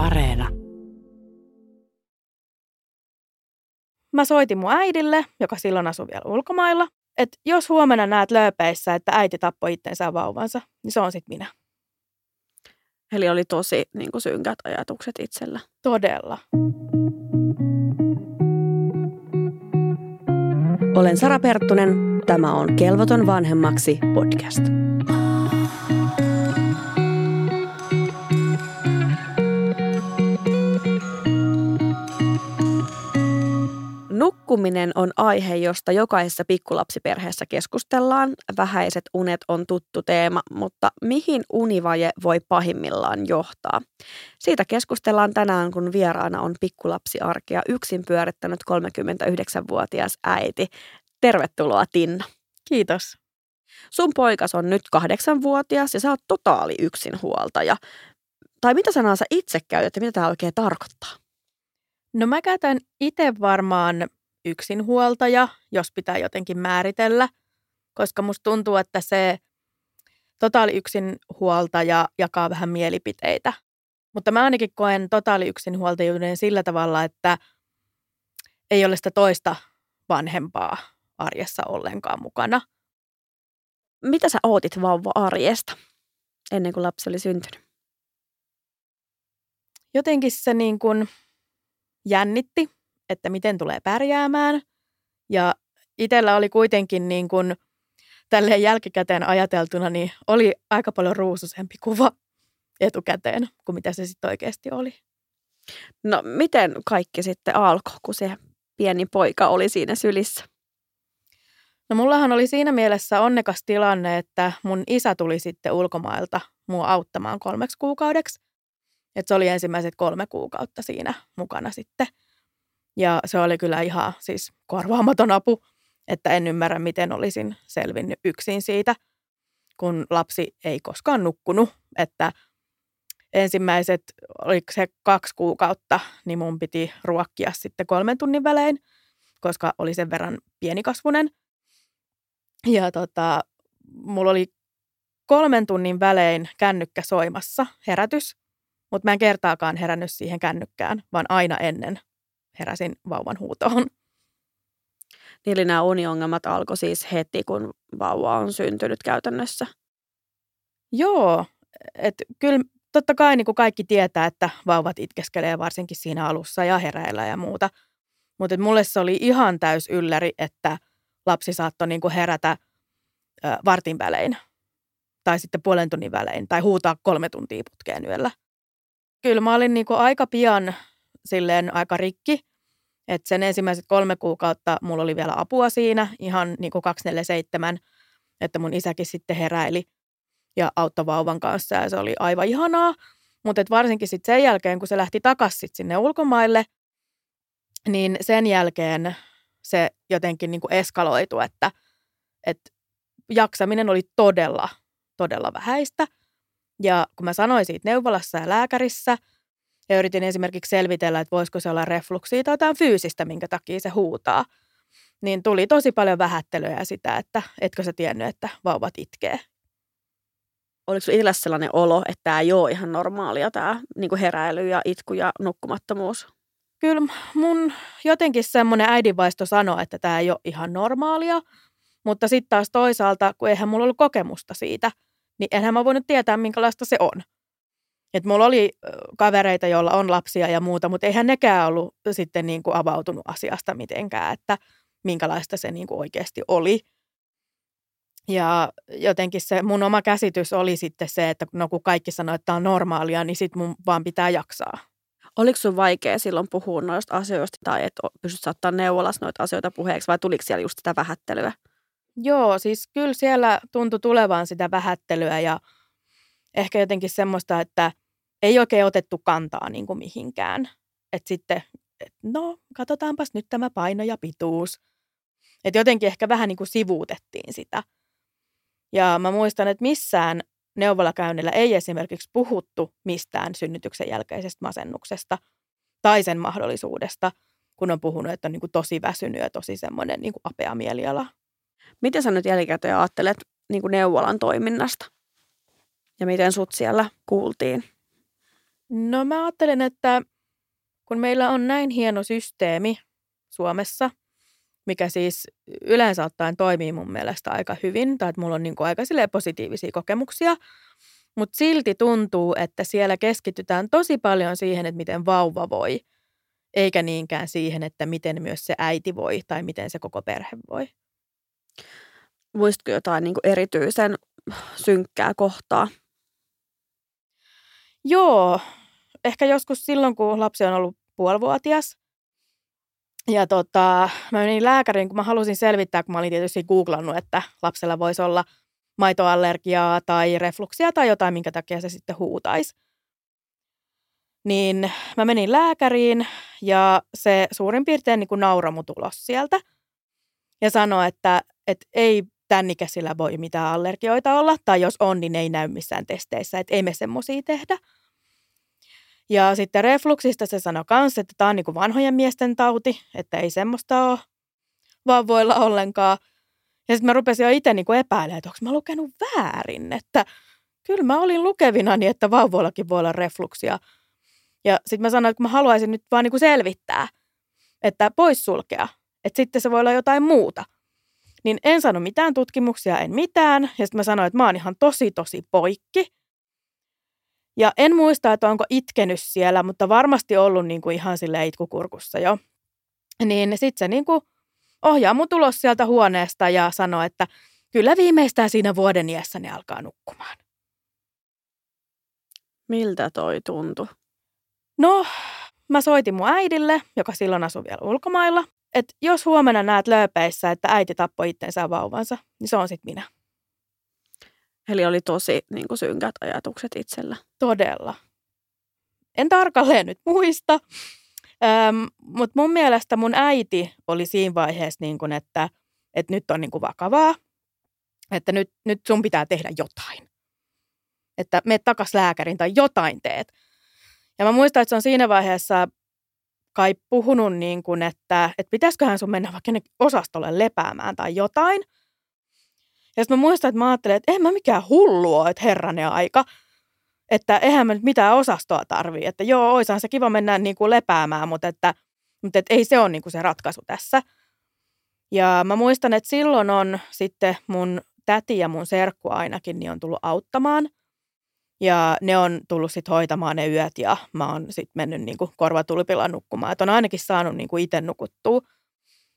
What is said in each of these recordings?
Areena. Mä soitin mun äidille, joka silloin asui vielä ulkomailla, että jos huomenna näet lööpeissä, että äiti tappoi itsensä vauvansa, niin se on sit minä. Eli oli tosi niin kuin synkät ajatukset itsellä. Todella. Olen Sara Perttunen. Tämä on Kelvoton vanhemmaksi podcast. Nukkuminen on aihe, josta jokaisessa pikkulapsiperheessä keskustellaan. Vähäiset unet on tuttu teema, mutta mihin univaje voi pahimmillaan johtaa? Siitä keskustellaan tänään, kun vieraana on pikkulapsiarkea yksin pyörittänyt 39-vuotias äiti. Tervetuloa Tinna. Kiitos. Sun poikas on nyt kahdeksanvuotias ja sä oot totaali yksinhuoltaja. Tai mitä sanaa sä itse käytät ja mitä tämä oikein tarkoittaa? No mä käytän itse varmaan yksinhuoltaja, jos pitää jotenkin määritellä, koska musta tuntuu, että se totaali yksinhuoltaja jakaa vähän mielipiteitä. Mutta mä ainakin koen totaali yksinhuoltajuuden sillä tavalla, että ei ole sitä toista vanhempaa arjessa ollenkaan mukana. Mitä sä ootit vauva-arjesta ennen kuin lapsi oli syntynyt? Jotenkin se niin kuin jännitti, että miten tulee pärjäämään. Ja itsellä oli kuitenkin niin kuin tälleen jälkikäteen ajateltuna, niin oli aika paljon ruususempi kuva etukäteen kuin mitä se sitten oikeasti oli. No miten kaikki sitten alkoi, kun se pieni poika oli siinä sylissä? No mullahan oli siinä mielessä onnekas tilanne, että mun isä tuli sitten ulkomailta mua auttamaan kolmeksi kuukaudeksi. Et se oli ensimmäiset kolme kuukautta siinä mukana sitten. Ja se oli kyllä ihan siis korvaamaton apu, että en ymmärrä, miten olisin selvinnyt yksin siitä, kun lapsi ei koskaan nukkunut. Että ensimmäiset, oliko se kaksi kuukautta, niin mun piti ruokkia sitten kolmen tunnin välein, koska oli sen verran pienikasvunen. Ja tota, mulla oli kolmen tunnin välein kännykkä soimassa, herätys, mutta mä en kertaakaan herännyt siihen kännykkään, vaan aina ennen heräsin vauvan huutoon. Niin eli nämä uniongelmat alkoi siis heti, kun vauva on syntynyt käytännössä? Joo, että kyllä totta kai niin kuin kaikki tietää, että vauvat itkeskelee varsinkin siinä alussa ja heräillä ja muuta. Mutta mulle se oli ihan täys ylläri, että lapsi saattoi niin kuin herätä ö, vartin välein tai sitten puolen tunnin välein tai huutaa kolme tuntia putkeen yöllä. Kyllä mä olin niin kuin aika pian silleen aika rikki et sen ensimmäiset kolme kuukautta mulla oli vielä apua siinä, ihan niin kuin 247, että mun isäkin sitten heräili ja auttoi vauvan kanssa ja se oli aivan ihanaa. Mutta varsinkin sitten sen jälkeen, kun se lähti takaisin sinne ulkomaille, niin sen jälkeen se jotenkin niin kuin eskaloitu, että, että jaksaminen oli todella, todella vähäistä. Ja kun mä sanoin siitä neuvolassa ja lääkärissä – ja yritin esimerkiksi selvitellä, että voisiko se olla refluksia tai jotain fyysistä, minkä takia se huutaa. Niin tuli tosi paljon vähättelyä sitä, että etkö sä tiennyt, että vauvat itkee. Oliko sinulla itsellä sellainen olo, että tämä ei ole ihan normaalia, tämä niin heräily ja itku ja nukkumattomuus? Kyllä mun jotenkin semmoinen äidinvaisto sanoi, että tämä ei ole ihan normaalia, mutta sitten taas toisaalta, kun eihän mulla ollut kokemusta siitä, niin enhän mä voinut tietää, minkälaista se on. Et mulla oli kavereita, joilla on lapsia ja muuta, mutta eihän nekään ollut sitten niin kuin avautunut asiasta mitenkään, että minkälaista se niin kuin oikeasti oli. Ja jotenkin se mun oma käsitys oli sitten se, että no kun kaikki sanoo, että tämä on normaalia, niin sitten mun vaan pitää jaksaa. Oliko sun vaikea silloin puhua noista asioista tai että pystyt saattaa neuvolassa noita asioita puheeksi vai tuliko siellä just sitä vähättelyä? Joo, siis kyllä siellä tuntui tulevan sitä vähättelyä ja ehkä jotenkin semmoista, että ei oikein otettu kantaa niin kuin mihinkään. Että sitten, et no katsotaanpas nyt tämä paino ja pituus. Että jotenkin ehkä vähän niin kuin sivuutettiin sitä. Ja mä muistan, että missään neuvolakäynnillä ei esimerkiksi puhuttu mistään synnytyksen jälkeisestä masennuksesta tai sen mahdollisuudesta, kun on puhunut, että on niin kuin tosi väsynyt ja tosi semmoinen niin kuin apea mieliala. Miten sä nyt jälkikäteen ajattelet niin kuin neuvolan toiminnasta? Ja miten sut siellä kuultiin? No mä ajattelen, että kun meillä on näin hieno systeemi Suomessa, mikä siis yleensä ottaen toimii mun mielestä aika hyvin, tai että mulla on niin kuin aika positiivisia kokemuksia, mutta silti tuntuu, että siellä keskitytään tosi paljon siihen, että miten vauva voi, eikä niinkään siihen, että miten myös se äiti voi tai miten se koko perhe voi. Muistatko jotain niin kuin erityisen synkkää kohtaa? Joo, ehkä joskus silloin, kun lapsi on ollut puolivuotias. Ja tota, mä menin lääkäriin, kun mä halusin selvittää, kun mä olin tietysti googlannut, että lapsella voisi olla maitoallergiaa tai refluksia tai jotain, minkä takia se sitten huutaisi. Niin mä menin lääkäriin ja se suurin piirtein niin kuin nauroi tulos sieltä ja sanoi, että, että ei tämän ikäisillä voi mitään allergioita olla, tai jos on, niin ei näy missään testeissä, että ei me semmoisia tehdä. Ja sitten refluksista se sanoi kanssa, että tämä on niin vanhojen miesten tauti, että ei semmoista ole vauvoilla ollenkaan. Ja sitten mä rupesin jo itse niin epäilemään, että onko mä lukenut väärin, että kyllä mä olin lukevina niin, että vauvoillakin voi olla refluksia. Ja sitten mä sanoin, että mä haluaisin nyt vaan niin selvittää, että pois sulkea, että sitten se voi olla jotain muuta – niin en sano mitään tutkimuksia, en mitään. Ja sitten mä sanoin, että mä oon ihan tosi, tosi poikki. Ja en muista, että onko itkenyt siellä, mutta varmasti ollut niin kuin ihan sille itkukurkussa jo. Niin sitten se niin kuin ohjaa mun tulos sieltä huoneesta ja sanoo, että kyllä viimeistään siinä vuoden iässä ne alkaa nukkumaan. Miltä toi tuntui? No, mä soitin mun äidille, joka silloin asui vielä ulkomailla että jos huomenna näet lööpeissä, että äiti tappoi itsensä vauvansa, niin se on sitten minä. Eli oli tosi niin kuin synkät ajatukset itsellä. Todella. En tarkalleen nyt muista, ähm, mutta mun mielestä mun äiti oli siinä vaiheessa, niin kuin, että, että nyt on niin kuin vakavaa, että nyt, nyt sun pitää tehdä jotain. Että me takas lääkärin tai jotain teet. Ja mä muistan, että se on siinä vaiheessa kai puhunut, niin kuin, että, että pitäisiköhän sun mennä vaikka osastolle lepäämään tai jotain. Ja sitten mä muistan, että mä ajattelin, että en mä mikään hullu ole, että herranen aika. Että eihän mä nyt mitään osastoa tarvii. Että joo, oishan se kiva mennä niin kuin lepäämään, mutta, että, mutta että ei se ole niin kuin se ratkaisu tässä. Ja mä muistan, että silloin on sitten mun täti ja mun serkku ainakin niin on tullut auttamaan – ja ne on tullut sitten hoitamaan ne yöt ja mä oon sitten mennyt niinku korvatulpilla nukkumaan. Että on ainakin saanut niinku itse nukuttua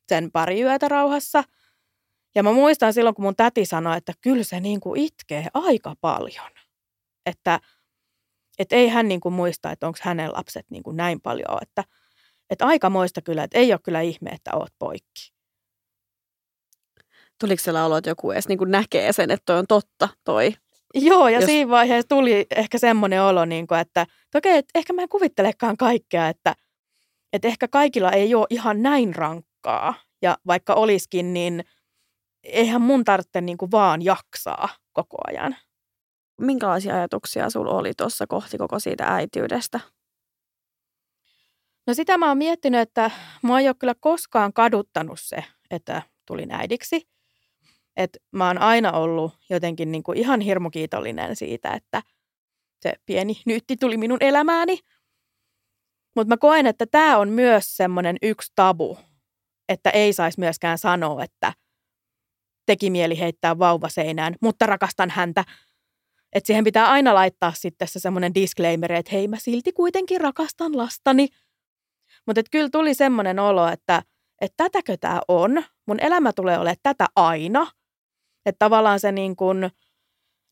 sen pari yötä rauhassa. Ja mä muistan silloin, kun mun täti sanoi, että kyllä se niinku itkee aika paljon. Että et ei hän niinku muista, että onko hänen lapset niinku näin paljon. Että et aika moista kyllä, että ei ole kyllä ihme, että oot poikki. Tuliko siellä olo, että joku edes niin näkee sen, että toi on totta, toi Joo, ja Jos... siinä vaiheessa tuli ehkä semmoinen olo, niin kuin, että, että okei, että ehkä mä en kuvittelekaan kaikkea, että, että ehkä kaikilla ei ole ihan näin rankkaa. Ja vaikka olisikin, niin eihän mun tarvitse niin kuin vaan jaksaa koko ajan. Minkälaisia ajatuksia sulla oli tuossa kohti koko siitä äitiydestä? No sitä mä oon miettinyt, että mä ei ole kyllä koskaan kaduttanut se, että tulin äidiksi. Että mä oon aina ollut jotenkin niin kuin ihan hirmukiitollinen siitä, että se pieni nyytti tuli minun elämääni. Mutta mä koen, että tämä on myös semmoinen yksi tabu, että ei saisi myöskään sanoa, että teki mieli heittää vauva seinään, mutta rakastan häntä. Että siihen pitää aina laittaa sitten se semmoinen disclaimer, että hei mä silti kuitenkin rakastan lastani. Mutta kyllä tuli semmoinen olo, että, että tätäkö tämä on. Mun elämä tulee olemaan tätä aina – että tavallaan se niin kuin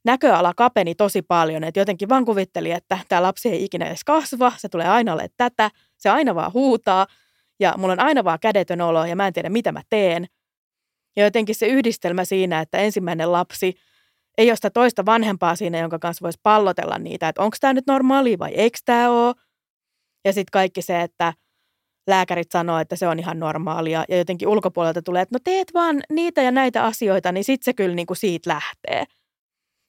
näköala kapeni tosi paljon, että jotenkin vaan kuvitteli, että tämä lapsi ei ikinä edes kasva, se tulee aina ole tätä, se aina vaan huutaa ja mulla on aina vaan kädetön olo ja mä en tiedä mitä mä teen. Ja jotenkin se yhdistelmä siinä, että ensimmäinen lapsi ei ole sitä toista vanhempaa siinä, jonka kanssa voisi pallotella niitä, että onko tämä nyt normaali vai eikö tämä ole. Ja sitten kaikki se, että lääkärit sanoo, että se on ihan normaalia ja jotenkin ulkopuolelta tulee, että no teet vaan niitä ja näitä asioita, niin sitten se kyllä niin kuin siitä lähtee.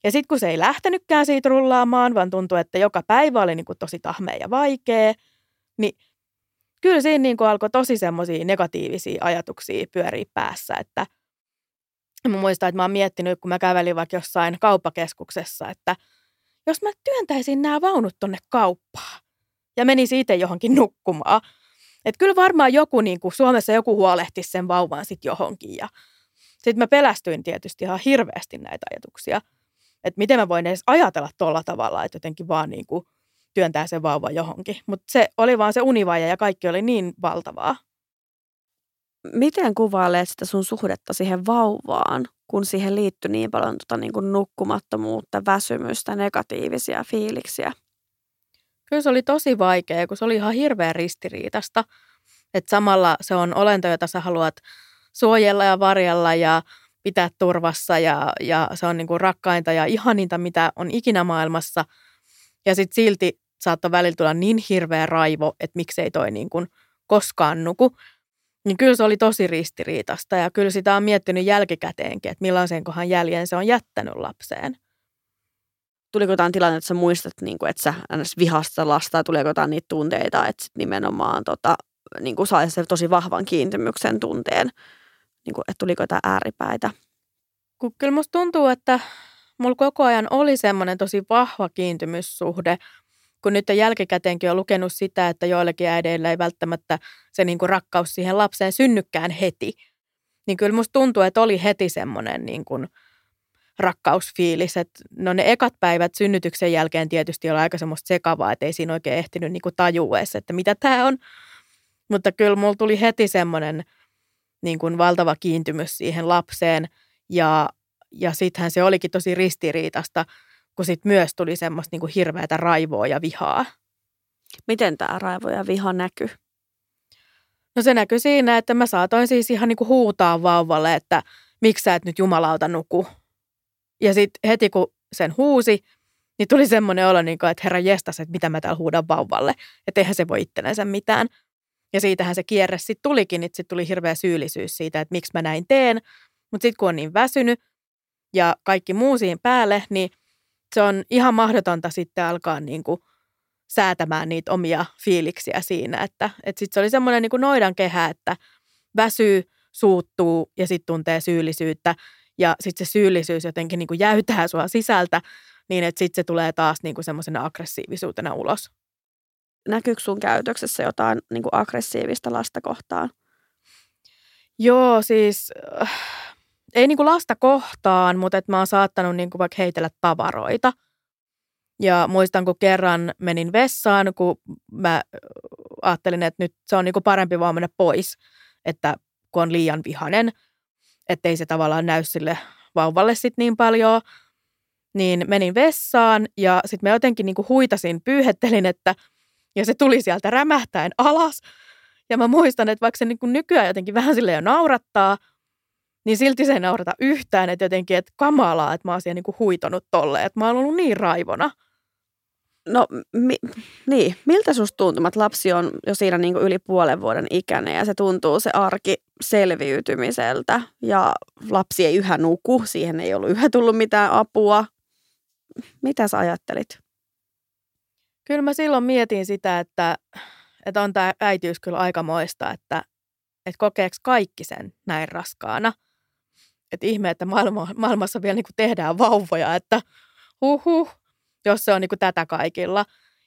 Ja sitten kun se ei lähtenytkään siitä rullaamaan, vaan tuntui, että joka päivä oli niin kuin tosi tahmea ja vaikea, niin kyllä siinä niin kuin alkoi tosi semmoisia negatiivisia ajatuksia pyöriä päässä, että mä muistan, että mä oon miettinyt, kun mä kävelin vaikka jossain kauppakeskuksessa, että jos mä työntäisin nämä vaunut tonne kauppaan ja menisin itse johonkin nukkumaan. Että kyllä varmaan joku, niin kuin Suomessa joku huolehtisi sen vauvan sitten johonkin. Ja sitten mä pelästyin tietysti ihan hirveästi näitä ajatuksia. Että miten mä voin edes ajatella tuolla tavalla, että jotenkin vaan niin kuin työntää sen vauvan johonkin. Mutta se oli vaan se univaja ja kaikki oli niin valtavaa. Miten kuvailet sitä sun suhdetta siihen vauvaan, kun siihen liittyi niin paljon tota niin kuin nukkumattomuutta, väsymystä, negatiivisia fiiliksiä? Kyllä se oli tosi vaikea, kun se oli ihan hirveän ristiriitasta. Että samalla se on olento, jota sä haluat suojella ja varjella ja pitää turvassa ja, ja se on niin kuin rakkainta ja ihaninta, mitä on ikinä maailmassa. Ja sitten silti saattoi välillä tulla niin hirveä raivo, että miksei toi niin kuin koskaan nuku. Niin kyllä se oli tosi ristiriitasta ja kyllä sitä on miettinyt jälkikäteenkin, että millaisenkohan jäljen se on jättänyt lapseen. Tuliko jotain tilanne, että sä muistat, niin kuin, että sä vihasta lasta tai tuliko jotain niitä tunteita, että sit nimenomaan tota, niin kuin sai se tosi vahvan kiintymyksen tunteen, niin kuin, että tuliko jotain ääripäitä? Kun kyllä musta tuntuu, että mulla koko ajan oli semmoinen tosi vahva kiintymyssuhde kun nyt jälkikäteenkin on lukenut sitä, että joillekin äideillä ei välttämättä se niin kuin rakkaus siihen lapseen synnykään heti, niin kyllä musta tuntuu, että oli heti semmoinen niin kuin rakkausfiilis. Että no ne ekat päivät synnytyksen jälkeen tietysti oli aika semmoista sekavaa, että ei siinä oikein ehtinyt niin kuin tajua edes, että mitä tämä on. Mutta kyllä mulla tuli heti semmoinen niin kuin valtava kiintymys siihen lapseen ja, ja sittenhän se olikin tosi ristiriitasta – kun sitten myös tuli semmoista niin hirveätä raivoa ja vihaa. Miten tämä raivo ja viha näkyy? No se näkyy siinä, että mä saatoin siis ihan niin kuin huutaa vauvalle, että miksi sä et nyt jumalauta nuku. Ja sitten heti kun sen huusi, niin tuli semmoinen olo, niin kuin, että herra jestas, että mitä mä täällä huudan vauvalle. Että eihän se voi ittenänsä mitään. Ja siitähän se kierre sitten tulikin, niin sitten tuli hirveä syyllisyys siitä, että miksi mä näin teen. Mutta sitten kun on niin väsynyt ja kaikki muu siihen päälle, niin se on ihan mahdotonta sitten alkaa niin kuin säätämään niitä omia fiiliksiä siinä. Että, että sitten se oli semmoinen niin kuin noidan kehä, että väsyy, suuttuu ja sitten tuntee syyllisyyttä. Ja sitten se syyllisyys jotenkin niin kuin jäytää sua sisältä niin, että sitten se tulee taas niin kuin semmoisena aggressiivisuutena ulos. Näkyykö sun käytöksessä jotain niin kuin aggressiivista lasta kohtaan? Joo, siis äh, ei niin kuin lasta kohtaan, mutta että mä oon saattanut niin kuin vaikka heitellä tavaroita. Ja muistan, kun kerran menin vessaan, kun mä ajattelin, että nyt se on niin kuin parempi vaan mennä pois, että kun on liian vihanen, ettei se tavallaan näy sille vauvalle sit niin paljon. Niin menin vessaan ja sitten mä jotenkin niin kuin huitasin, pyyhettelin, että ja se tuli sieltä rämähtäen alas. Ja mä muistan, että vaikka se niin kuin nykyään jotenkin vähän sille jo naurattaa – niin silti se ei naurata yhtään, että jotenkin, että kamalaa, että mä oon siellä niin kuin huitonut tolle, että mä oon ollut niin raivona. No mi, niin, miltä susta tuntuu, että lapsi on jo siinä niin kuin yli puolen vuoden ikäinen ja se tuntuu se arki selviytymiseltä ja lapsi ei yhä nuku, siihen ei ollut yhä tullut mitään apua. Mitä sä ajattelit? Kyllä mä silloin mietin sitä, että, että on tämä äitiys kyllä aikamoista, että, että kokeeko kaikki sen näin raskaana – että ihme, että maailma, maailmassa vielä niin kuin tehdään vauvoja, että huhu, jos se on niin kuin tätä kaikilla.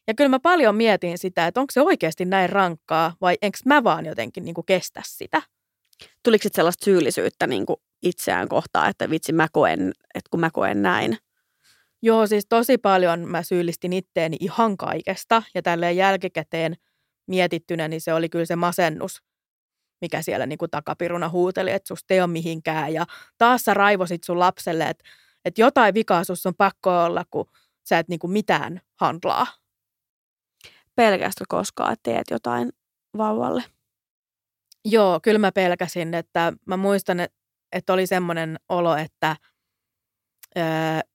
Ja kyllä mä paljon mietin sitä, että onko se oikeasti näin rankkaa vai enkö mä vaan jotenkin niin kuin kestä sitä. Tuliko sitten sellaista syyllisyyttä niin kuin itseään kohtaan, että vitsi mä koen, että kun mä koen näin? Joo, siis tosi paljon mä syyllistin itteeni ihan kaikesta ja tälleen jälkikäteen mietittynä, niin se oli kyllä se masennus mikä siellä niin kuin takapiruna huuteli, että susta ei ole mihinkään. Ja taas sä raivosit sun lapselle, että, että jotain vikaa sus on pakko olla, kun sä et niin kuin mitään handlaa. Pelkästö koskaan, että teet jotain vauvalle? Joo, kyllä mä pelkäsin, että mä muistan, että, että oli semmoinen olo, että öö,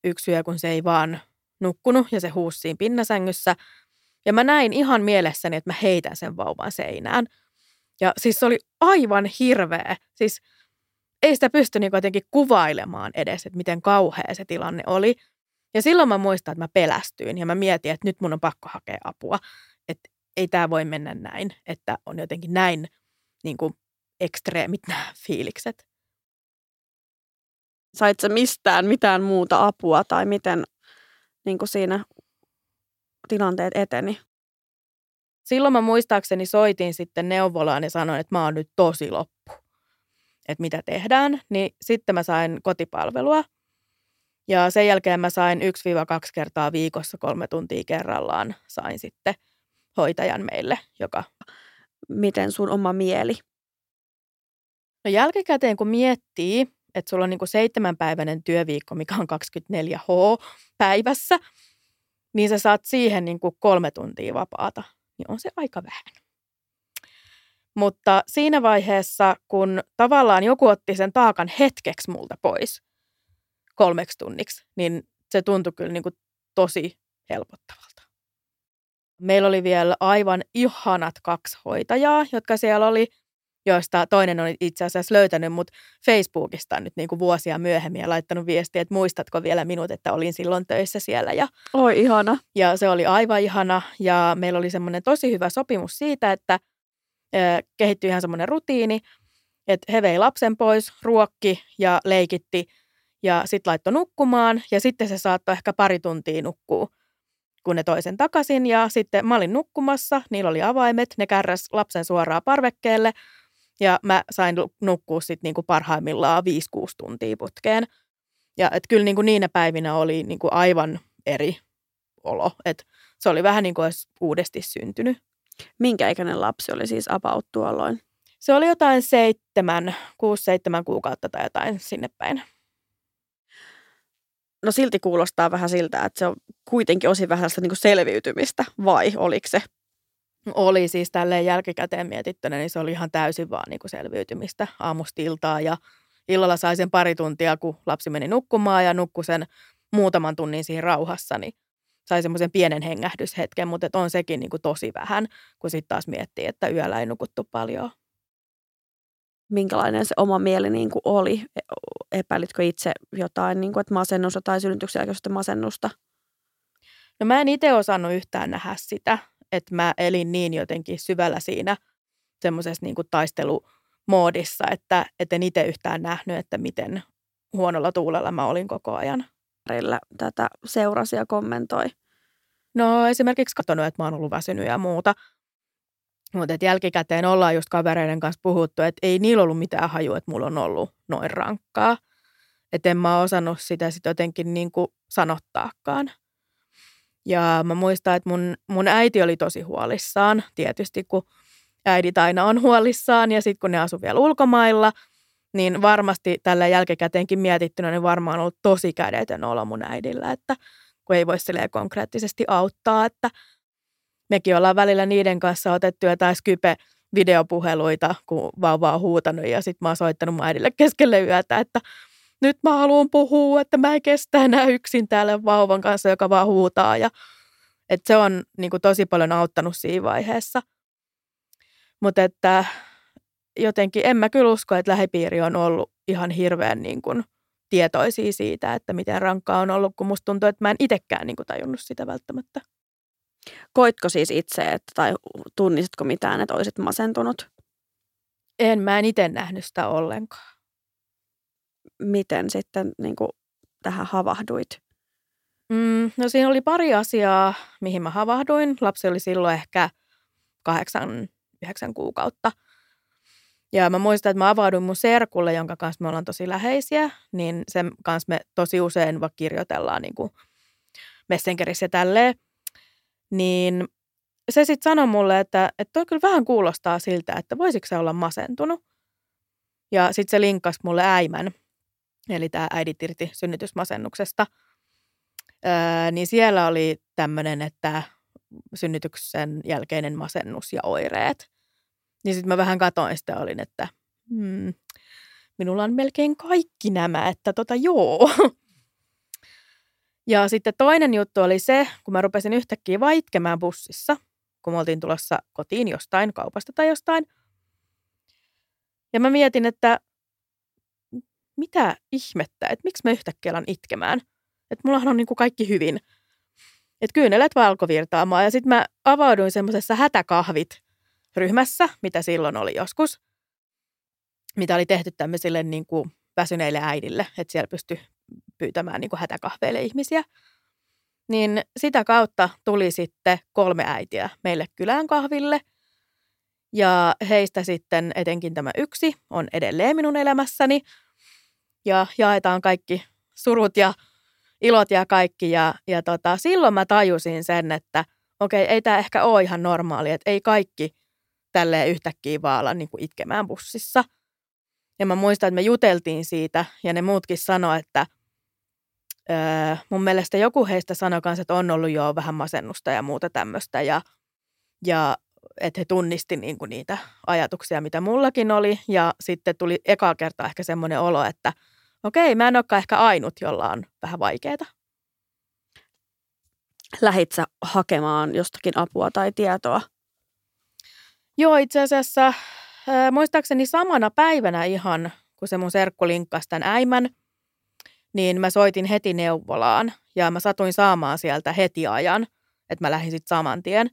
yksi yö, kun se ei vaan nukkunut ja se huusi siinä pinnasängyssä. Ja mä näin ihan mielessäni, että mä heitän sen vauvan seinään – ja siis se oli aivan hirveä. Siis ei sitä pysty niin jotenkin kuvailemaan edes, että miten kauhea se tilanne oli. Ja silloin mä muistan, että mä pelästyin ja mä mietin, että nyt mun on pakko hakea apua. Että ei tämä voi mennä näin, että on jotenkin näin niin kuin ekstreemit nämä fiilikset. Sait mistään mitään muuta apua tai miten, niin kuin siinä tilanteet eteni? Silloin mä muistaakseni soitin sitten neuvolaan ja sanoin, että mä oon nyt tosi loppu. Että mitä tehdään. Niin sitten mä sain kotipalvelua. Ja sen jälkeen mä sain 1-2 kertaa viikossa kolme tuntia kerrallaan sain sitten hoitajan meille, joka... Miten sun oma mieli? No jälkikäteen kun miettii, että sulla on niin kuin seitsemänpäiväinen työviikko, mikä on 24H päivässä, niin sä saat siihen niin kuin kolme tuntia vapaata, niin on se aika vähän. Mutta siinä vaiheessa, kun tavallaan joku otti sen taakan hetkeksi multa pois kolmeksi tunniksi, niin se tuntui kyllä niin kuin tosi helpottavalta. Meillä oli vielä aivan ihanat kaksi hoitajaa, jotka siellä oli – joista toinen on itse asiassa löytänyt mut Facebookista nyt niin kuin vuosia myöhemmin ja laittanut viestiä, että muistatko vielä minut, että olin silloin töissä siellä. Ja, Oi ihana. Ja se oli aivan ihana ja meillä oli semmoinen tosi hyvä sopimus siitä, että kehittyi ihan semmoinen rutiini, että he vei lapsen pois, ruokki ja leikitti ja sitten laittoi nukkumaan ja sitten se saattoi ehkä pari tuntia nukkuu kun ne toisen takaisin ja sitten mä olin nukkumassa, niillä oli avaimet, ne kärräs lapsen suoraan parvekkeelle – ja mä sain nukkua sitten niinku parhaimmillaan 5-6 tuntia putkeen. Ja et kyllä niinku niinä päivinä oli niinku aivan eri olo. Et se oli vähän niin kuin olisi uudesti syntynyt. Minkä ikäinen lapsi oli siis about tuolloin? Se oli jotain seitsemän, kuusi, seitsemän kuukautta tai jotain sinne päin. No silti kuulostaa vähän siltä, että se on kuitenkin osin vähän niin selviytymistä, vai oliko se oli siis tälleen jälkikäteen mietittynä, niin se oli ihan täysin vaan niin kuin selviytymistä aamustiltaa ja illalla sai sen pari tuntia, kun lapsi meni nukkumaan ja nukkui sen muutaman tunnin siinä rauhassa, niin sai semmoisen pienen hengähdyshetken, mutta on sekin niin kuin tosi vähän, kun sitten taas miettii, että yöllä ei nukuttu paljon. Minkälainen se oma mieli niin kuin oli? E-, epäilitkö itse jotain, niin kuin, että masennusta tai synnytyksen jälkeistä masennusta? No mä en itse osannut yhtään nähdä sitä, että mä elin niin jotenkin syvällä siinä semmoisessa niin taistelumoodissa, että, en itse yhtään nähnyt, että miten huonolla tuulella mä olin koko ajan. Tätä seurasi ja kommentoi. No esimerkiksi katsonut, että mä oon ollut väsynyt ja muuta. Mutta jälkikäteen ollaan just kavereiden kanssa puhuttu, että ei niillä ollut mitään hajua, että mulla on ollut noin rankkaa. Että en mä osannut sitä sitten jotenkin niin kuin sanottaakaan. Ja mä muistan, että mun, mun äiti oli tosi huolissaan, tietysti kun äidit aina on huolissaan ja sitten kun ne asu vielä ulkomailla, niin varmasti tällä jälkikäteenkin mietittynä, niin varmaan on ollut tosi kädetön olo mun äidillä, että kun ei voi konkreettisesti auttaa, että mekin ollaan välillä niiden kanssa otettu jotain Skype videopuheluita, kun vauva on huutanut ja sitten mä oon soittanut mun äidille keskelle yötä, että nyt mä haluan puhua, että mä en kestä enää yksin täällä vauvan kanssa, joka vaan huutaa. Ja, että se on niin kuin, tosi paljon auttanut siinä vaiheessa. Mutta että jotenkin en mä kyllä usko, että lähipiiri on ollut ihan hirveän niin kuin, tietoisia siitä, että miten rankkaa on ollut, kun musta tuntuu, että mä en itsekään niin kuin, tajunnut sitä välttämättä. Koitko siis itse, että, tai tunnisitko mitään, että olisit masentunut? En, mä en itse nähnyt sitä ollenkaan miten sitten niin kuin tähän havahduit? Mm, no siinä oli pari asiaa, mihin mä havahduin. Lapsi oli silloin ehkä kahdeksan, yhdeksän kuukautta. Ja mä muistan, että mä avauduin mun serkulle, jonka kanssa me ollaan tosi läheisiä, niin sen kanssa me tosi usein vaan kirjoitellaan niin kuin Messengerissä ja tälleen. Niin se sitten sanoi mulle, että, että toi kyllä vähän kuulostaa siltä, että voisiko se olla masentunut. Ja sitten se linkkasi mulle äimän, eli tämä äidit irti synnytysmasennuksesta, öö, niin siellä oli tämmöinen, että synnytyksen jälkeinen masennus ja oireet. Niin sitten mä vähän katoin sitä olin, että hmm, minulla on melkein kaikki nämä, että tota joo. Ja sitten toinen juttu oli se, kun mä rupesin yhtäkkiä vaan itkemään bussissa, kun me oltiin tulossa kotiin jostain kaupasta tai jostain. Ja mä mietin, että mitä ihmettä, että miksi mä yhtäkkiä alan itkemään. Että mullahan on niin kuin kaikki hyvin. Että kyynelet valkovirtaamaan. Ja sitten mä avauduin semmoisessa hätäkahvit ryhmässä, mitä silloin oli joskus, mitä oli tehty tämmöisille niin kuin väsyneille äidille, että siellä pystyi pyytämään niin kuin hätäkahveille ihmisiä. niin sitä kautta tuli sitten kolme äitiä meille kylään kahville. Ja heistä sitten etenkin tämä yksi on edelleen minun elämässäni. Ja jaetaan kaikki surut ja ilot ja kaikki. Ja, ja tota, silloin mä tajusin sen, että okei, ei tämä ehkä ole ihan normaali, että ei kaikki tälleen yhtäkkiä vaan niin kuin itkemään bussissa. Ja mä muistan, että me juteltiin siitä ja ne muutkin sanoivat, että öö, mun mielestä joku heistä sanoi kanssa, että on ollut jo vähän masennusta ja muuta tämmöistä. Ja, ja että he tunnisti niin kuin niitä ajatuksia, mitä mullakin oli. Ja sitten tuli eka kertaa ehkä semmoinen olo, että okei, mä en olekaan ehkä ainut, jolla on vähän vaikeaa. Lähit sä hakemaan jostakin apua tai tietoa? Joo, itse asiassa äh, muistaakseni samana päivänä ihan, kun se mun serkku linkkasi tämän äimän, niin mä soitin heti neuvolaan ja mä satuin saamaan sieltä heti ajan, että mä lähdin sitten saman tien.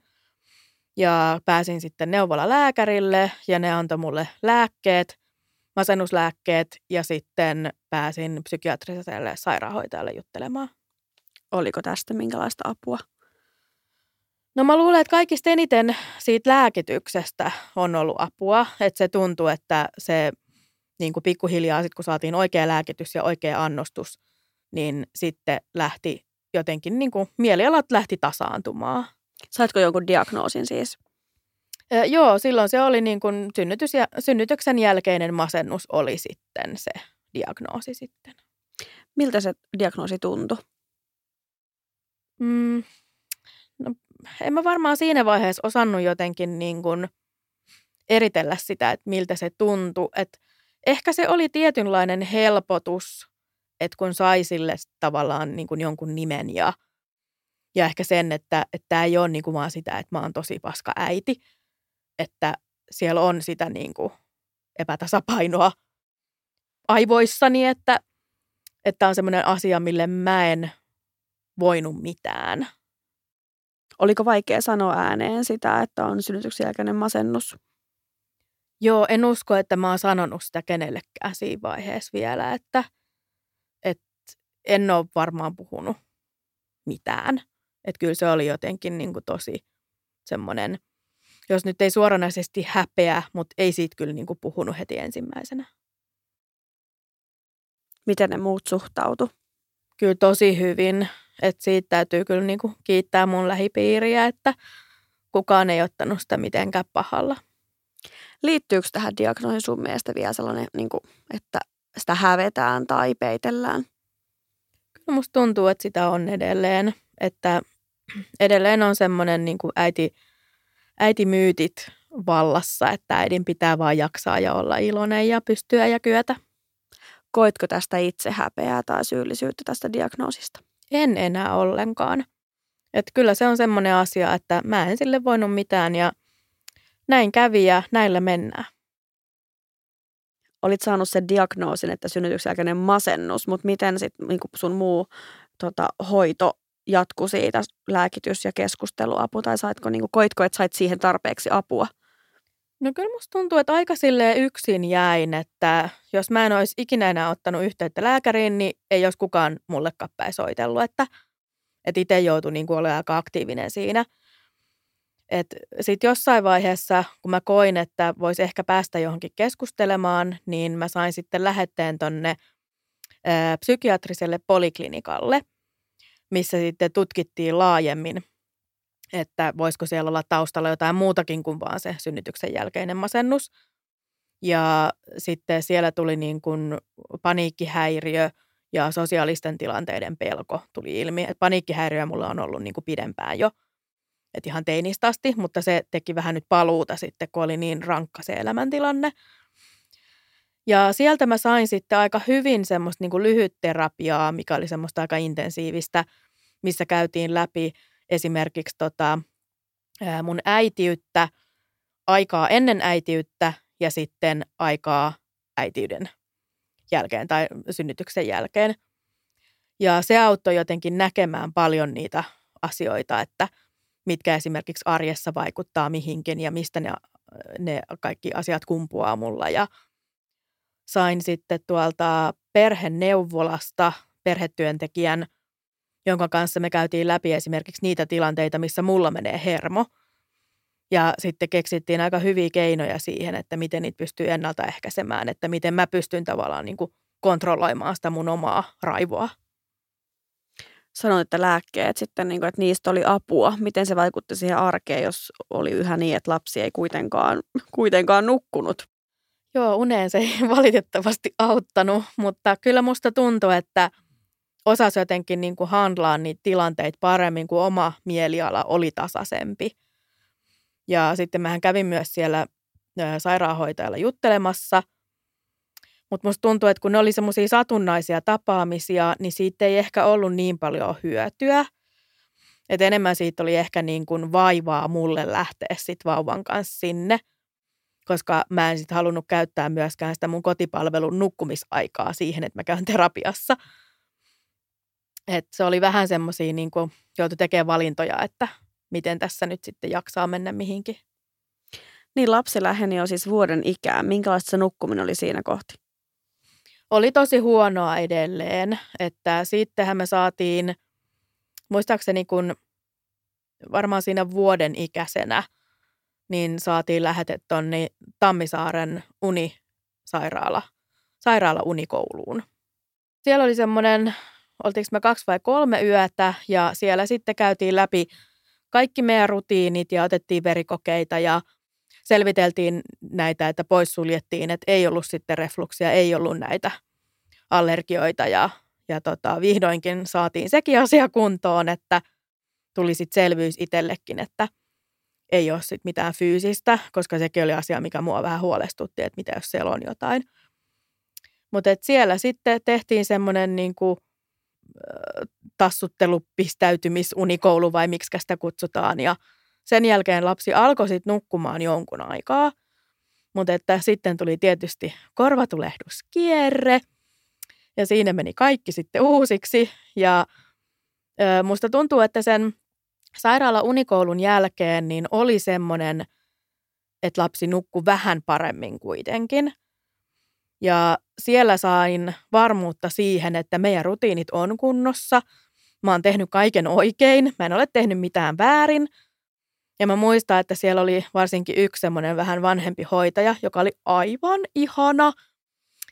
Ja pääsin sitten neuvola lääkärille ja ne antoi mulle lääkkeet, masennuslääkkeet ja sitten pääsin psykiatriselle sairaanhoitajalle juttelemaan. Oliko tästä minkälaista apua? No mä luulen, että kaikista eniten siitä lääkityksestä on ollut apua. Että se tuntuu, että se niin kuin pikkuhiljaa, sit kun saatiin oikea lääkitys ja oikea annostus, niin sitten lähti jotenkin, niin kuin mielialat lähti tasaantumaan. Saitko jonkun diagnoosin siis? Joo, silloin se oli niin kuin synnytys ja, synnytyksen jälkeinen masennus oli sitten se diagnoosi sitten. Miltä se diagnoosi tuntui? Mm, no, en mä varmaan siinä vaiheessa osannut jotenkin niin kuin eritellä sitä, että miltä se tuntui. Et ehkä se oli tietynlainen helpotus, että kun sai sille tavallaan niin kuin jonkun nimen ja, ja ehkä sen, että tämä ei ole niin kuin vaan sitä, että mä oon tosi paska äiti, että siellä on sitä niin kuin epätasapainoa aivoissani, että, että on semmoinen asia, mille mä en voinut mitään. Oliko vaikea sanoa ääneen sitä, että on synnytyksen jälkeinen masennus? Joo, en usko, että mä oon sanonut sitä kenellekään siinä vaiheessa vielä, että, että en ole varmaan puhunut mitään. Että kyllä se oli jotenkin niin kuin tosi semmoinen, jos nyt ei suoranaisesti häpeä, mutta ei siitä kyllä niin kuin puhunut heti ensimmäisenä. Miten ne muut suhtautu? Kyllä tosi hyvin. Että siitä täytyy kyllä niin kuin kiittää mun lähipiiriä, että kukaan ei ottanut sitä mitenkään pahalla. Liittyykö tähän diagnoosiin sun mielestä vielä sellainen, niin kuin, että sitä hävetään tai peitellään? Kyllä musta tuntuu, että sitä on edelleen. Että edelleen on semmoinen niin kuin äiti, äitimyytit vallassa, että äidin pitää vaan jaksaa ja olla iloinen ja pystyä ja kyetä. Koitko tästä itse häpeää tai syyllisyyttä tästä diagnoosista? En enää ollenkaan. Että kyllä se on semmoinen asia, että mä en sille voinut mitään ja näin kävi ja näillä mennään. Olit saanut sen diagnoosin, että synnytyksen jälkeinen masennus, mutta miten sit, niin sun muu tota, hoito jatkui siitä, lääkitys ja keskusteluapu, tai saitko, niin kuin, koitko, että sait siihen tarpeeksi apua? No kyllä musta tuntuu, että aika silleen yksin jäin, että jos mä en olisi ikinä enää ottanut yhteyttä lääkäriin, niin ei olisi kukaan mulle päin soitellut, että, että itse joutui niin kuin olemaan aika aktiivinen siinä. Sitten jossain vaiheessa, kun mä koin, että voisi ehkä päästä johonkin keskustelemaan, niin mä sain sitten lähetteen tonne ää, psykiatriselle poliklinikalle, missä sitten tutkittiin laajemmin että voisiko siellä olla taustalla jotain muutakin kuin vaan se synnytyksen jälkeinen masennus. Ja sitten siellä tuli niin kuin paniikkihäiriö ja sosiaalisten tilanteiden pelko tuli ilmi. Et paniikkihäiriö mulla on ollut niin kuin pidempään jo, et ihan teinistä asti, mutta se teki vähän nyt paluuta sitten, kun oli niin rankka se elämäntilanne. Ja sieltä mä sain sitten aika hyvin semmoista niin lyhytterapiaa, mikä oli semmoista aika intensiivistä, missä käytiin läpi esimerkiksi tota, mun äitiyttä, aikaa ennen äitiyttä ja sitten aikaa äitiyden jälkeen tai synnytyksen jälkeen. Ja se auttoi jotenkin näkemään paljon niitä asioita, että mitkä esimerkiksi arjessa vaikuttaa mihinkin ja mistä ne, ne kaikki asiat kumpuaa mulla. Ja sain sitten tuolta perheneuvolasta perhetyöntekijän jonka kanssa me käytiin läpi esimerkiksi niitä tilanteita, missä mulla menee hermo. Ja sitten keksittiin aika hyviä keinoja siihen, että miten niitä pystyy ennaltaehkäisemään, että miten mä pystyn tavallaan niin kuin kontrolloimaan sitä mun omaa raivoa. Sanoit, että lääkkeet sitten, niin kuin, että niistä oli apua. Miten se vaikutti siihen arkeen, jos oli yhä niin, että lapsi ei kuitenkaan, kuitenkaan nukkunut? Joo, uneen se ei valitettavasti auttanut, mutta kyllä musta tuntuu, että osasi jotenkin niin kuin handlaa niitä tilanteita paremmin, kuin oma mieliala oli tasaisempi. Ja sitten mähän kävin myös siellä sairaanhoitajalla juttelemassa – mutta musta tuntuu, että kun ne oli semmoisia satunnaisia tapaamisia, niin siitä ei ehkä ollut niin paljon hyötyä. Et enemmän siitä oli ehkä niin kuin vaivaa mulle lähteä sit vauvan kanssa sinne, koska mä en sitten halunnut käyttää myöskään sitä mun kotipalvelun nukkumisaikaa siihen, että mä käyn terapiassa. Et se oli vähän semmoisia, niin kuin joutui tekemään valintoja, että miten tässä nyt sitten jaksaa mennä mihinkin. Niin lapsi läheni jo siis vuoden ikään. Minkälaista se nukkuminen oli siinä kohti? oli tosi huonoa edelleen, että sittenhän me saatiin, muistaakseni kun varmaan siinä vuoden ikäisenä, niin saatiin lähetet tuonne Tammisaaren unisairaala, sairaala unikouluun. Siellä oli semmoinen, oltiinko me kaksi vai kolme yötä ja siellä sitten käytiin läpi kaikki meidän rutiinit ja otettiin verikokeita ja selviteltiin näitä, että poissuljettiin, että ei ollut sitten refluksia, ei ollut näitä allergioita ja, ja tota, vihdoinkin saatiin sekin asia kuntoon, että tuli sitten selvyys itsellekin, että ei ole sit mitään fyysistä, koska sekin oli asia, mikä mua vähän huolestutti, että mitä jos siellä on jotain. Mutta siellä sitten tehtiin semmoinen niin tassuttelupistäytymisunikoulu vai miksi sitä kutsutaan. Ja sen jälkeen lapsi alkoi sitten nukkumaan jonkun aikaa. Mutta että sitten tuli tietysti korvatulehduskierre ja siinä meni kaikki sitten uusiksi. Ja ö, musta tuntuu, että sen sairaala unikoulun jälkeen niin oli semmoinen, että lapsi nukkui vähän paremmin kuitenkin. Ja siellä sain varmuutta siihen, että meidän rutiinit on kunnossa. Mä oon tehnyt kaiken oikein, mä en ole tehnyt mitään väärin – ja mä muistan, että siellä oli varsinkin yksi semmoinen vähän vanhempi hoitaja, joka oli aivan ihana.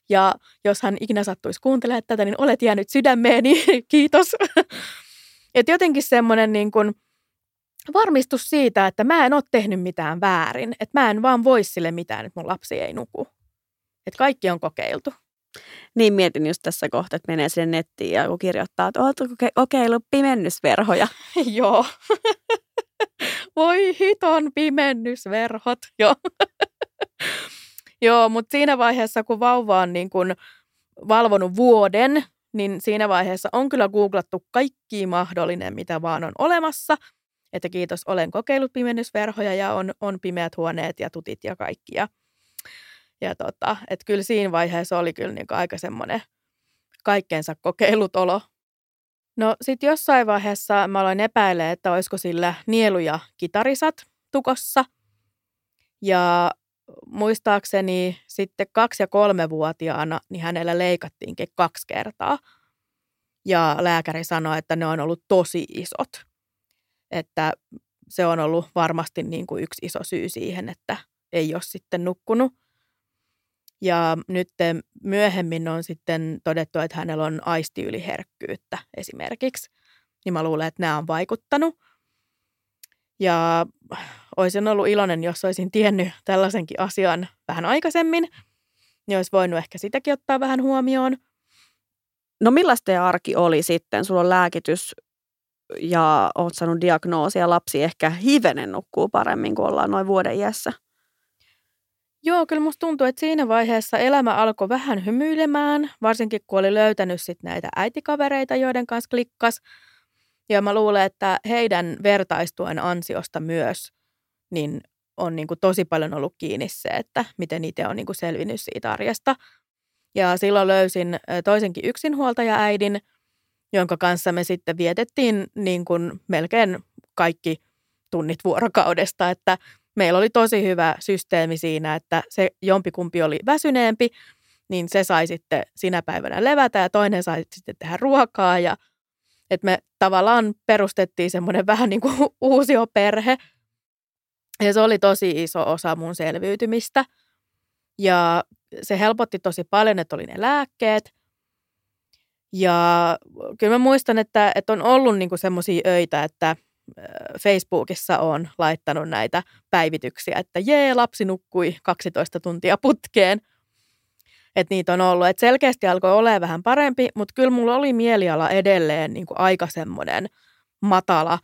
Ja jos hän ikinä sattuisi kuuntelemaan tätä, niin olet jäänyt sydämeeni, kiitos. Että jotenkin semmoinen niin kuin varmistus siitä, että mä en ole tehnyt mitään väärin. Että mä en vaan voi sille mitään, että mun lapsi ei nuku. Että kaikki on kokeiltu. Niin mietin just tässä kohtaa, että menee sinne nettiin ja kun kirjoittaa, että oletko kokeillut pimennysverhoja? Joo. Voi hiton pimennysverhot. Joo. Joo, mutta siinä vaiheessa, kun vauva on niin kun valvonut vuoden, niin siinä vaiheessa on kyllä googlattu kaikki mahdollinen, mitä vaan on olemassa. Että kiitos, olen kokeillut pimennysverhoja ja on, on pimeät huoneet ja tutit ja kaikki. Ja, ja tota, että kyllä siinä vaiheessa oli kyllä niin aika semmoinen kaikkeensa kokeilut olo. No sitten jossain vaiheessa mä aloin epäilemään, että olisiko sillä nielu- ja kitarisat tukossa. Ja muistaakseni sitten kaksi- ja kolmevuotiaana niin hänellä leikattiinkin kaksi kertaa. Ja lääkäri sanoi, että ne on ollut tosi isot. Että se on ollut varmasti niin kuin yksi iso syy siihen, että ei ole sitten nukkunut. Ja nyt myöhemmin on sitten todettu, että hänellä on aistiyliherkkyyttä esimerkiksi. Niin mä luulen, että nämä on vaikuttanut. Ja olisin ollut iloinen, jos olisin tiennyt tällaisenkin asian vähän aikaisemmin. Niin olisi voinut ehkä sitäkin ottaa vähän huomioon. No millaista arki oli sitten? Sulla on lääkitys ja oot saanut diagnoosia. Lapsi ehkä hivenen nukkuu paremmin, kun ollaan noin vuoden iässä. Joo, kyllä musta tuntuu, että siinä vaiheessa elämä alkoi vähän hymyilemään, varsinkin kun oli löytänyt sit näitä äitikavereita, joiden kanssa klikkas. Ja mä luulen, että heidän vertaistuen ansiosta myös niin on niin kuin tosi paljon ollut kiinni se, että miten itse on niin kuin selvinnyt siitä arjesta. Ja silloin löysin toisenkin yksinhuoltaja-äidin, jonka kanssa me sitten vietettiin niin kuin melkein kaikki tunnit vuorokaudesta, että meillä oli tosi hyvä systeemi siinä, että se jompikumpi oli väsyneempi, niin se sai sitten sinä päivänä levätä ja toinen sai sitten tehdä ruokaa ja Että me tavallaan perustettiin semmoinen vähän niin kuin uusioperhe. Ja se oli tosi iso osa mun selviytymistä. Ja se helpotti tosi paljon, että oli ne lääkkeet. Ja kyllä mä muistan, että, että on ollut niin semmoisia öitä, että Facebookissa on laittanut näitä päivityksiä, että jee, lapsi nukkui 12 tuntia putkeen. Että niitä on ollut. Että selkeästi alkoi olla vähän parempi, mutta kyllä mulla oli mieliala edelleen niin kuin aika semmoinen matala.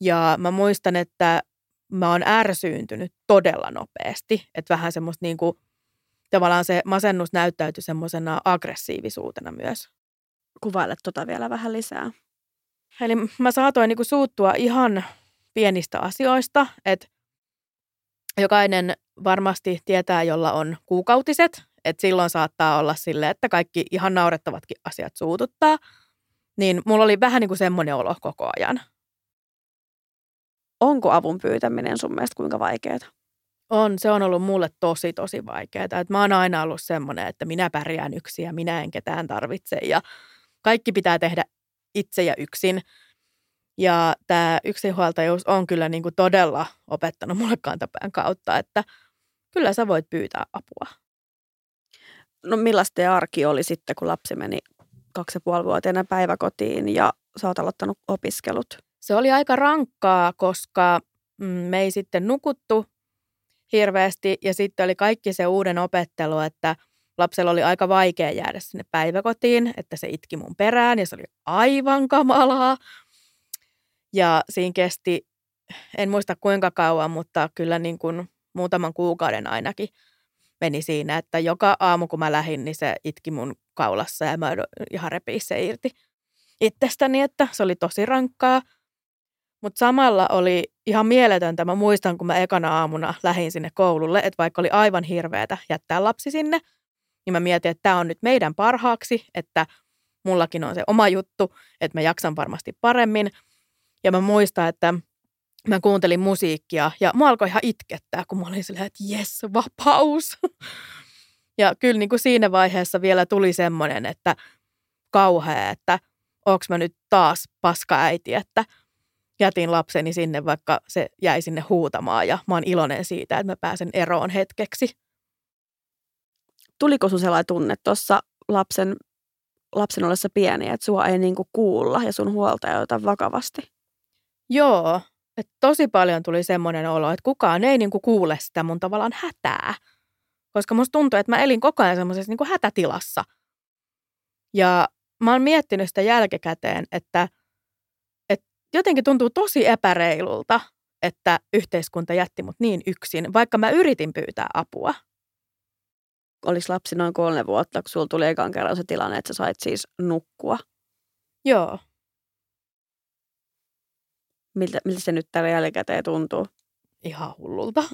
Ja mä muistan, että mä oon ärsyyntynyt todella nopeasti. Että vähän semmoista niin kuin, tavallaan se masennus näyttäytyi semmoisena aggressiivisuutena myös. Kuvaile tota vielä vähän lisää. Eli mä saatoin niin kuin suuttua ihan pienistä asioista, että jokainen varmasti tietää, jolla on kuukautiset, että silloin saattaa olla sille, että kaikki ihan naurettavatkin asiat suututtaa. Niin mulla oli vähän niin kuin semmoinen olo koko ajan. Onko avun pyytäminen sun mielestä kuinka vaikeaa? On, se on ollut mulle tosi, tosi vaikeaa. Et mä oon aina ollut semmoinen, että minä pärjään yksin ja minä en ketään tarvitse. Ja kaikki pitää tehdä itse ja yksin. Ja tämä yksinhuoltajuus on kyllä niin kuin todella opettanut mulle kantapään kautta, että kyllä sä voit pyytää apua. No millaista arki oli sitten, kun lapsi meni kaksi ja vuotiaana päiväkotiin ja sä oot aloittanut opiskelut? Se oli aika rankkaa, koska mm, me ei sitten nukuttu hirveästi ja sitten oli kaikki se uuden opettelu, että – lapsella oli aika vaikea jäädä sinne päiväkotiin, että se itki mun perään ja se oli aivan kamalaa. Ja siinä kesti, en muista kuinka kauan, mutta kyllä niin kuin muutaman kuukauden ainakin meni siinä, että joka aamu kun mä lähdin, niin se itki mun kaulassa ja mä ihan repii se irti itsestäni, että se oli tosi rankkaa. Mutta samalla oli ihan mieletöntä. Mä muistan, kun mä ekana aamuna lähdin sinne koululle, että vaikka oli aivan hirveätä jättää lapsi sinne, niin mä mietin, että tämä on nyt meidän parhaaksi, että mullakin on se oma juttu, että mä jaksan varmasti paremmin. Ja mä muistan, että mä kuuntelin musiikkia ja mä alkoi ihan itkettää, kun mä olin silleen, että jes, vapaus. Ja kyllä niin kuin siinä vaiheessa vielä tuli semmoinen, että kauhea, että onko mä nyt taas paska äiti, että jätin lapseni sinne, vaikka se jäi sinne huutamaan ja mä oon iloinen siitä, että mä pääsen eroon hetkeksi tuliko sun sellainen tunne tuossa lapsen, lapsen ollessa pieni, että sua ei niinku kuulla ja sun huoltaja ota vakavasti? Joo, että tosi paljon tuli semmoinen olo, että kukaan ei niinku kuule sitä mun tavallaan hätää. Koska musta tuntuu, että mä elin koko ajan semmoisessa niinku hätätilassa. Ja mä oon miettinyt sitä jälkikäteen, että, että jotenkin tuntuu tosi epäreilulta, että yhteiskunta jätti mut niin yksin, vaikka mä yritin pyytää apua olisi lapsi noin kolme vuotta, kun sulla tuli ekan kerran se tilanne, että sä sait siis nukkua. Joo. Miltä, miltä se nyt tällä jälkikäteen tuntuu? Ihan hullulta.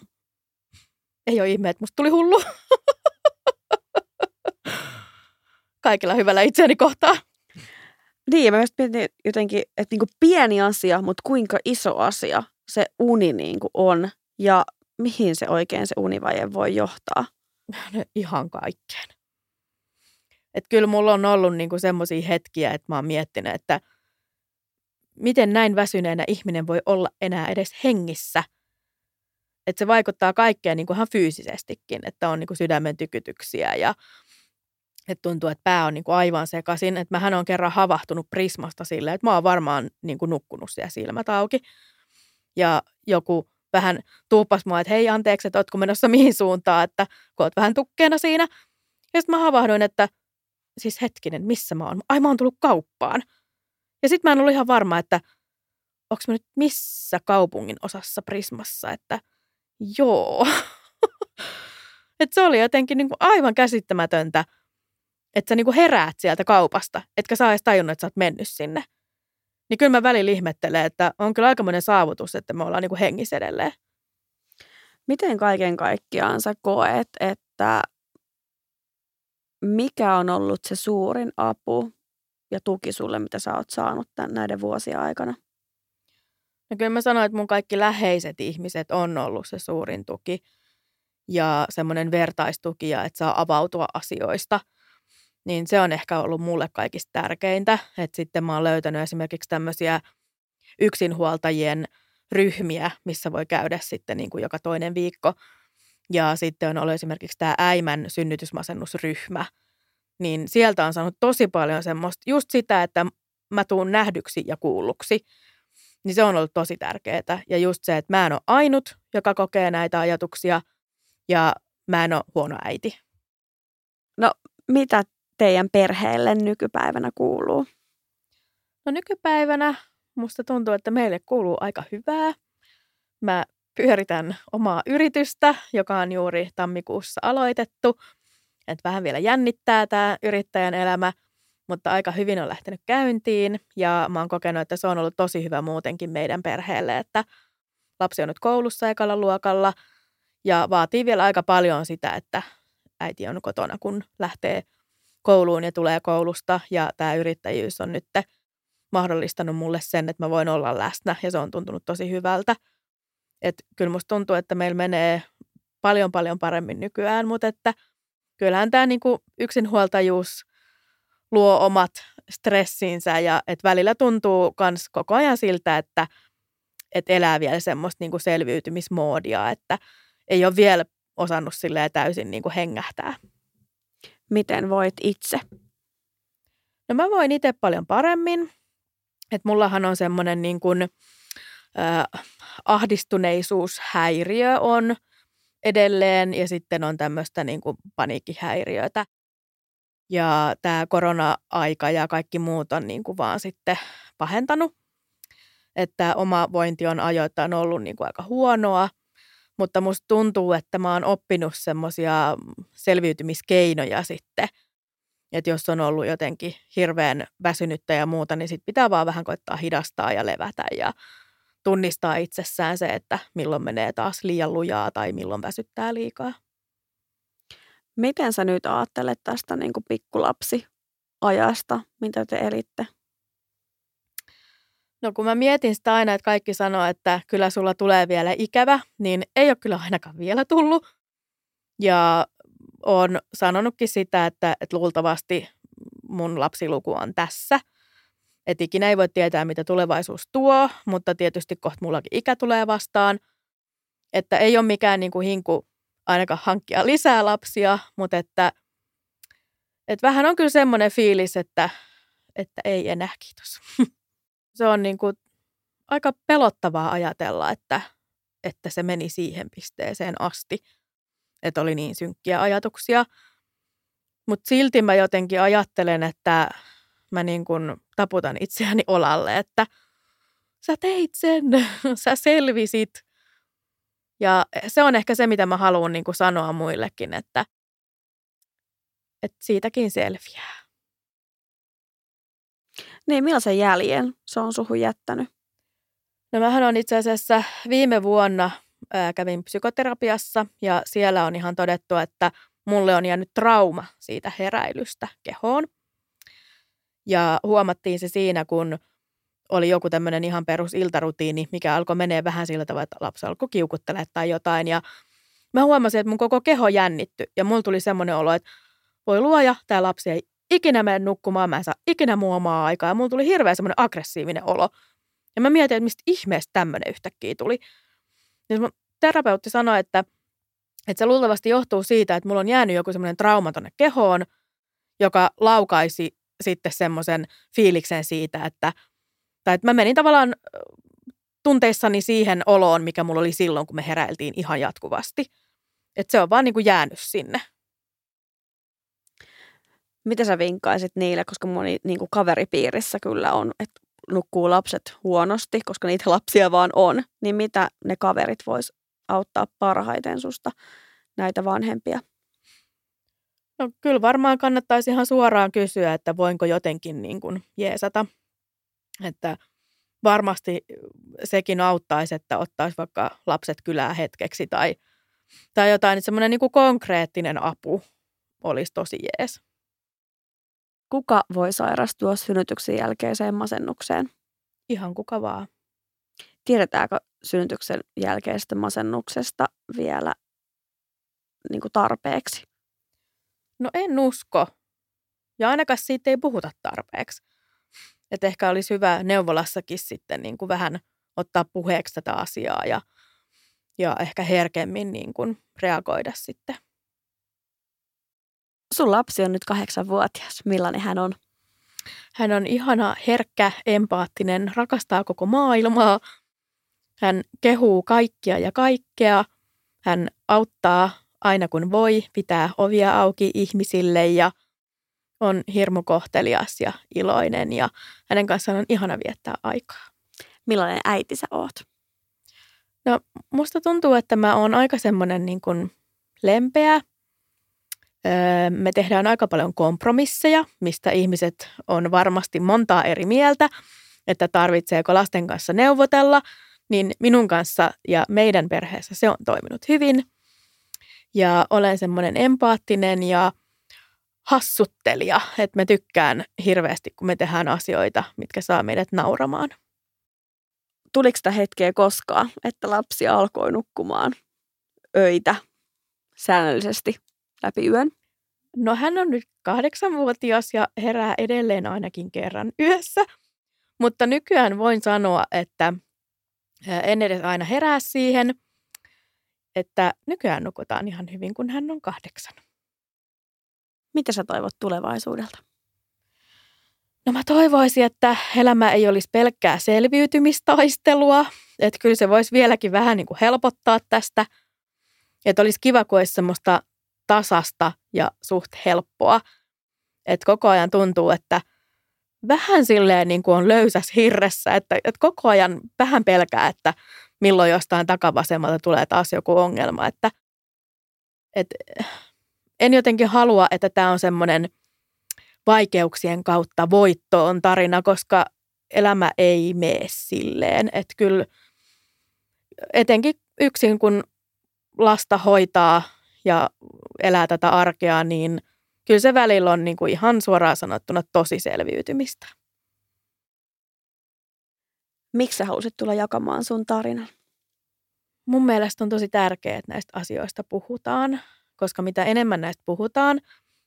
Ei ole ihme, että musta tuli hullu. Kaikilla hyvällä itseäni kohtaa. Niin, ja mä myös mietin jotenkin, että niinku pieni asia, mutta kuinka iso asia se uni niinku on ja mihin se oikein se univaje voi johtaa ihan kaikkeen. Et kyllä mulla on ollut niinku semmoisia hetkiä, että mä oon miettinyt, että miten näin väsyneenä ihminen voi olla enää edes hengissä. Että se vaikuttaa kaikkeen niinku ihan fyysisestikin, että on niinku sydämen tykytyksiä ja että tuntuu, että pää on niinku aivan sekaisin. Että mähän on kerran havahtunut Prismasta silleen, että mä oon varmaan niinku nukkunut siellä silmät auki. Ja joku vähän tuupas mua, että hei anteeksi, että ootko menossa mihin suuntaan, että kun oot vähän tukkeena siinä. Ja sitten mä havahduin, että siis hetkinen, missä mä oon? Ai mä oon tullut kauppaan. Ja sitten mä en ollut ihan varma, että onko mä nyt missä kaupungin osassa Prismassa, että joo. että se oli jotenkin niin kuin aivan käsittämätöntä, että sä niin kuin heräät sieltä kaupasta, etkä saa edes tajunnut, että sä oot mennyt sinne niin kyllä mä välillä ihmettelen, että on kyllä aikamoinen saavutus, että me ollaan niin kuin hengissä edelleen. Miten kaiken kaikkiaan sä koet, että mikä on ollut se suurin apu ja tuki sulle, mitä sä oot saanut tämän, näiden vuosien aikana? No kyllä mä sanoin, että mun kaikki läheiset ihmiset on ollut se suurin tuki ja semmoinen vertaistuki ja että saa avautua asioista. Niin se on ehkä ollut mulle kaikista tärkeintä. Että sitten mä oon löytänyt esimerkiksi tämmöisiä yksinhuoltajien ryhmiä, missä voi käydä sitten niin kuin joka toinen viikko. Ja sitten on ollut esimerkiksi tämä äimän synnytysmasennusryhmä. Niin sieltä on saanut tosi paljon semmoista, just sitä, että mä tuun nähdyksi ja kuulluksi. Niin se on ollut tosi tärkeää. Ja just se, että mä en ole ainut, joka kokee näitä ajatuksia ja mä en ole huono äiti. No mitä teidän perheelle nykypäivänä kuuluu? No nykypäivänä musta tuntuu, että meille kuuluu aika hyvää. Mä pyöritän omaa yritystä, joka on juuri tammikuussa aloitettu. Että vähän vielä jännittää tämä yrittäjän elämä, mutta aika hyvin on lähtenyt käyntiin. Ja mä oon kokenut, että se on ollut tosi hyvä muutenkin meidän perheelle, että lapsi on nyt koulussa ekalla luokalla ja vaatii vielä aika paljon sitä, että äiti on kotona, kun lähtee kouluun ja tulee koulusta. Ja tämä yrittäjyys on nyt mahdollistanut mulle sen, että mä voin olla läsnä ja se on tuntunut tosi hyvältä. Et kyllä musta tuntuu, että meillä menee paljon paljon paremmin nykyään, mutta että kyllähän tämä niinku yksinhuoltajuus luo omat stressinsä ja että välillä tuntuu myös koko ajan siltä, että et elää vielä semmoista niinku selviytymismoodia, että ei ole vielä osannut täysin niinku hengähtää. Miten voit itse? No mä voin itse paljon paremmin. että mullahan on semmoinen niin kuin, äh, ahdistuneisuushäiriö on edelleen ja sitten on tämmöistä niin kuin paniikkihäiriötä. Ja tämä korona-aika ja kaikki muut on niin kuin vaan sitten pahentanut. Että oma vointi on ajoittain ollut niin kuin aika huonoa, mutta musta tuntuu, että mä oon oppinut semmoisia selviytymiskeinoja sitten. Että jos on ollut jotenkin hirveän väsynyttä ja muuta, niin sit pitää vaan vähän koittaa hidastaa ja levätä ja tunnistaa itsessään se, että milloin menee taas liian lujaa tai milloin väsyttää liikaa. Miten sä nyt ajattelet tästä niin kuin pikkulapsi ajasta, mitä te elitte? No kun mä mietin sitä aina, että kaikki sanoo, että kyllä sulla tulee vielä ikävä, niin ei ole kyllä ainakaan vielä tullut. Ja on sanonutkin sitä, että, että luultavasti mun lapsiluku on tässä. Että ikinä ei voi tietää, mitä tulevaisuus tuo, mutta tietysti kohta mullakin ikä tulee vastaan. Että ei ole mikään niin kuin hinku ainakaan hankkia lisää lapsia, mutta että, että vähän on kyllä semmoinen fiilis, että, että ei enää kiitos. Se on niin kuin aika pelottavaa ajatella, että, että se meni siihen pisteeseen asti, että oli niin synkkiä ajatuksia. Mutta silti mä jotenkin ajattelen, että mä niin kuin taputan itseäni olalle, että sä teit sen, sä selvisit – ja se on ehkä se, mitä mä haluan niin kuin sanoa muillekin, että, että siitäkin selviää. Niin, millaisen jäljen se on suhun jättänyt? No mähän on itse asiassa viime vuonna ää, kävin psykoterapiassa ja siellä on ihan todettu, että mulle on jäänyt trauma siitä heräilystä kehoon. Ja huomattiin se siinä, kun oli joku tämmöinen ihan perus iltarutiini, mikä alkoi menee vähän sillä tavalla, että lapsi alkoi kiukuttelemaan tai jotain. Ja mä huomasin, että mun koko keho jännitty ja mulla tuli semmoinen olo, että voi luoja, tämä lapsi ei ikinä mene nukkumaan, mä en saa ikinä muomaa aikaa. Ja mulla tuli hirveän semmoinen aggressiivinen olo. Ja mä mietin, että mistä ihmeestä tämmöinen yhtäkkiä tuli. Ja mun terapeutti sanoi, että, että se luultavasti johtuu siitä, että mulla on jäänyt joku semmoinen trauma tonne kehoon, joka laukaisi sitten semmoisen fiiliksen siitä, että – tai että mä menin tavallaan tunteissani siihen oloon, mikä mulla oli silloin, kun me heräiltiin ihan jatkuvasti. Että se on vaan niin kuin jäänyt sinne. Mitä sä vinkkaisit niille, koska moni niin kuin kaveripiirissä kyllä on, että nukkuu lapset huonosti, koska niitä lapsia vaan on, niin mitä ne kaverit vois auttaa parhaiten susta näitä vanhempia? No kyllä varmaan kannattaisi ihan suoraan kysyä, että voinko jotenkin niin kuin jeesata että varmasti sekin auttaisi, että ottaisi vaikka lapset kylää hetkeksi tai, tai jotain, semmoinen niin konkreettinen apu olisi tosi jees. Kuka voi sairastua synnytyksen jälkeiseen masennukseen? Ihan kuka vaan. Tiedetäänkö synnytyksen jälkeisestä masennuksesta vielä niin kuin tarpeeksi? No en usko. Ja ainakaan siitä ei puhuta tarpeeksi. Että ehkä olisi hyvä neuvolassakin sitten niin kuin vähän ottaa puheeksi tätä asiaa ja, ja ehkä herkemmin niin kuin reagoida sitten. Sun lapsi on nyt kahdeksanvuotias. Millainen hän on? Hän on ihana, herkkä, empaattinen, rakastaa koko maailmaa. Hän kehuu kaikkia ja kaikkea. Hän auttaa aina kun voi, pitää ovia auki ihmisille ja on hirmu kohtelias ja iloinen ja hänen kanssaan on ihana viettää aikaa. Millainen äiti sä oot? No musta tuntuu, että mä oon aika semmoinen niin kuin lempeä. Me tehdään aika paljon kompromisseja, mistä ihmiset on varmasti montaa eri mieltä, että tarvitseeko lasten kanssa neuvotella, niin minun kanssa ja meidän perheessä se on toiminut hyvin. Ja olen semmoinen empaattinen ja hassuttelija, että mä tykkään hirveästi, kun me tehdään asioita, mitkä saa meidät nauramaan. Tuliko sitä hetkeä koskaan, että lapsi alkoi nukkumaan öitä säännöllisesti läpi yön? No hän on nyt kahdeksanvuotias ja herää edelleen ainakin kerran yössä. Mutta nykyään voin sanoa, että en edes aina herää siihen, että nykyään nukutaan ihan hyvin, kun hän on kahdeksan. Mitä sä toivot tulevaisuudelta? No mä toivoisin, että elämä ei olisi pelkkää selviytymistaistelua. Että kyllä se voisi vieläkin vähän niin kuin helpottaa tästä. Että olisi kiva, kun olisi semmoista tasasta ja suht helppoa. Että koko ajan tuntuu, että vähän silleen niin kuin on löysäs hirressä. Että, että koko ajan vähän pelkää, että milloin jostain takavasemmalta tulee taas joku ongelma. Että, että en jotenkin halua, että tämä on semmoinen vaikeuksien kautta voittoon tarina, koska elämä ei mene silleen. Että kyllä etenkin yksin, kun lasta hoitaa ja elää tätä arkea, niin kyllä se välillä on niin kuin ihan suoraan sanottuna tosi selviytymistä. Miksi sä halusit tulla jakamaan sun tarinan? Mun mielestä on tosi tärkeää, että näistä asioista puhutaan koska mitä enemmän näistä puhutaan,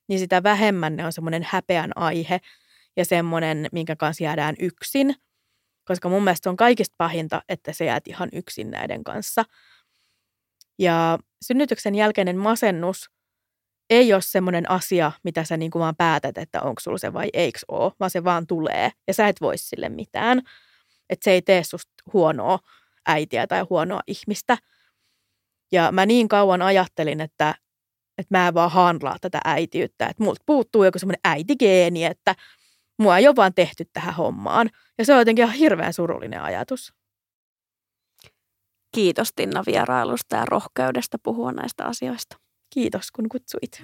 niin sitä vähemmän ne on semmoinen häpeän aihe ja semmoinen, minkä kanssa jäädään yksin. Koska mun mielestä on kaikista pahinta, että se jäät ihan yksin näiden kanssa. Ja synnytyksen jälkeinen masennus ei ole semmoinen asia, mitä sä niin kuin vaan päätät, että onko sulla se vai eikö ole, vaan se vaan tulee ja sä et voi sille mitään. Että se ei tee susta huonoa äitiä tai huonoa ihmistä. Ja mä niin kauan ajattelin, että että mä en vaan handlaa tätä äitiyttä, että multa puuttuu joku semmoinen äitigeeni, että mua ei ole vaan tehty tähän hommaan. Ja se on jotenkin ihan hirveän surullinen ajatus. Kiitos Tinna vierailusta ja rohkeudesta puhua näistä asioista. Kiitos kun kutsuit.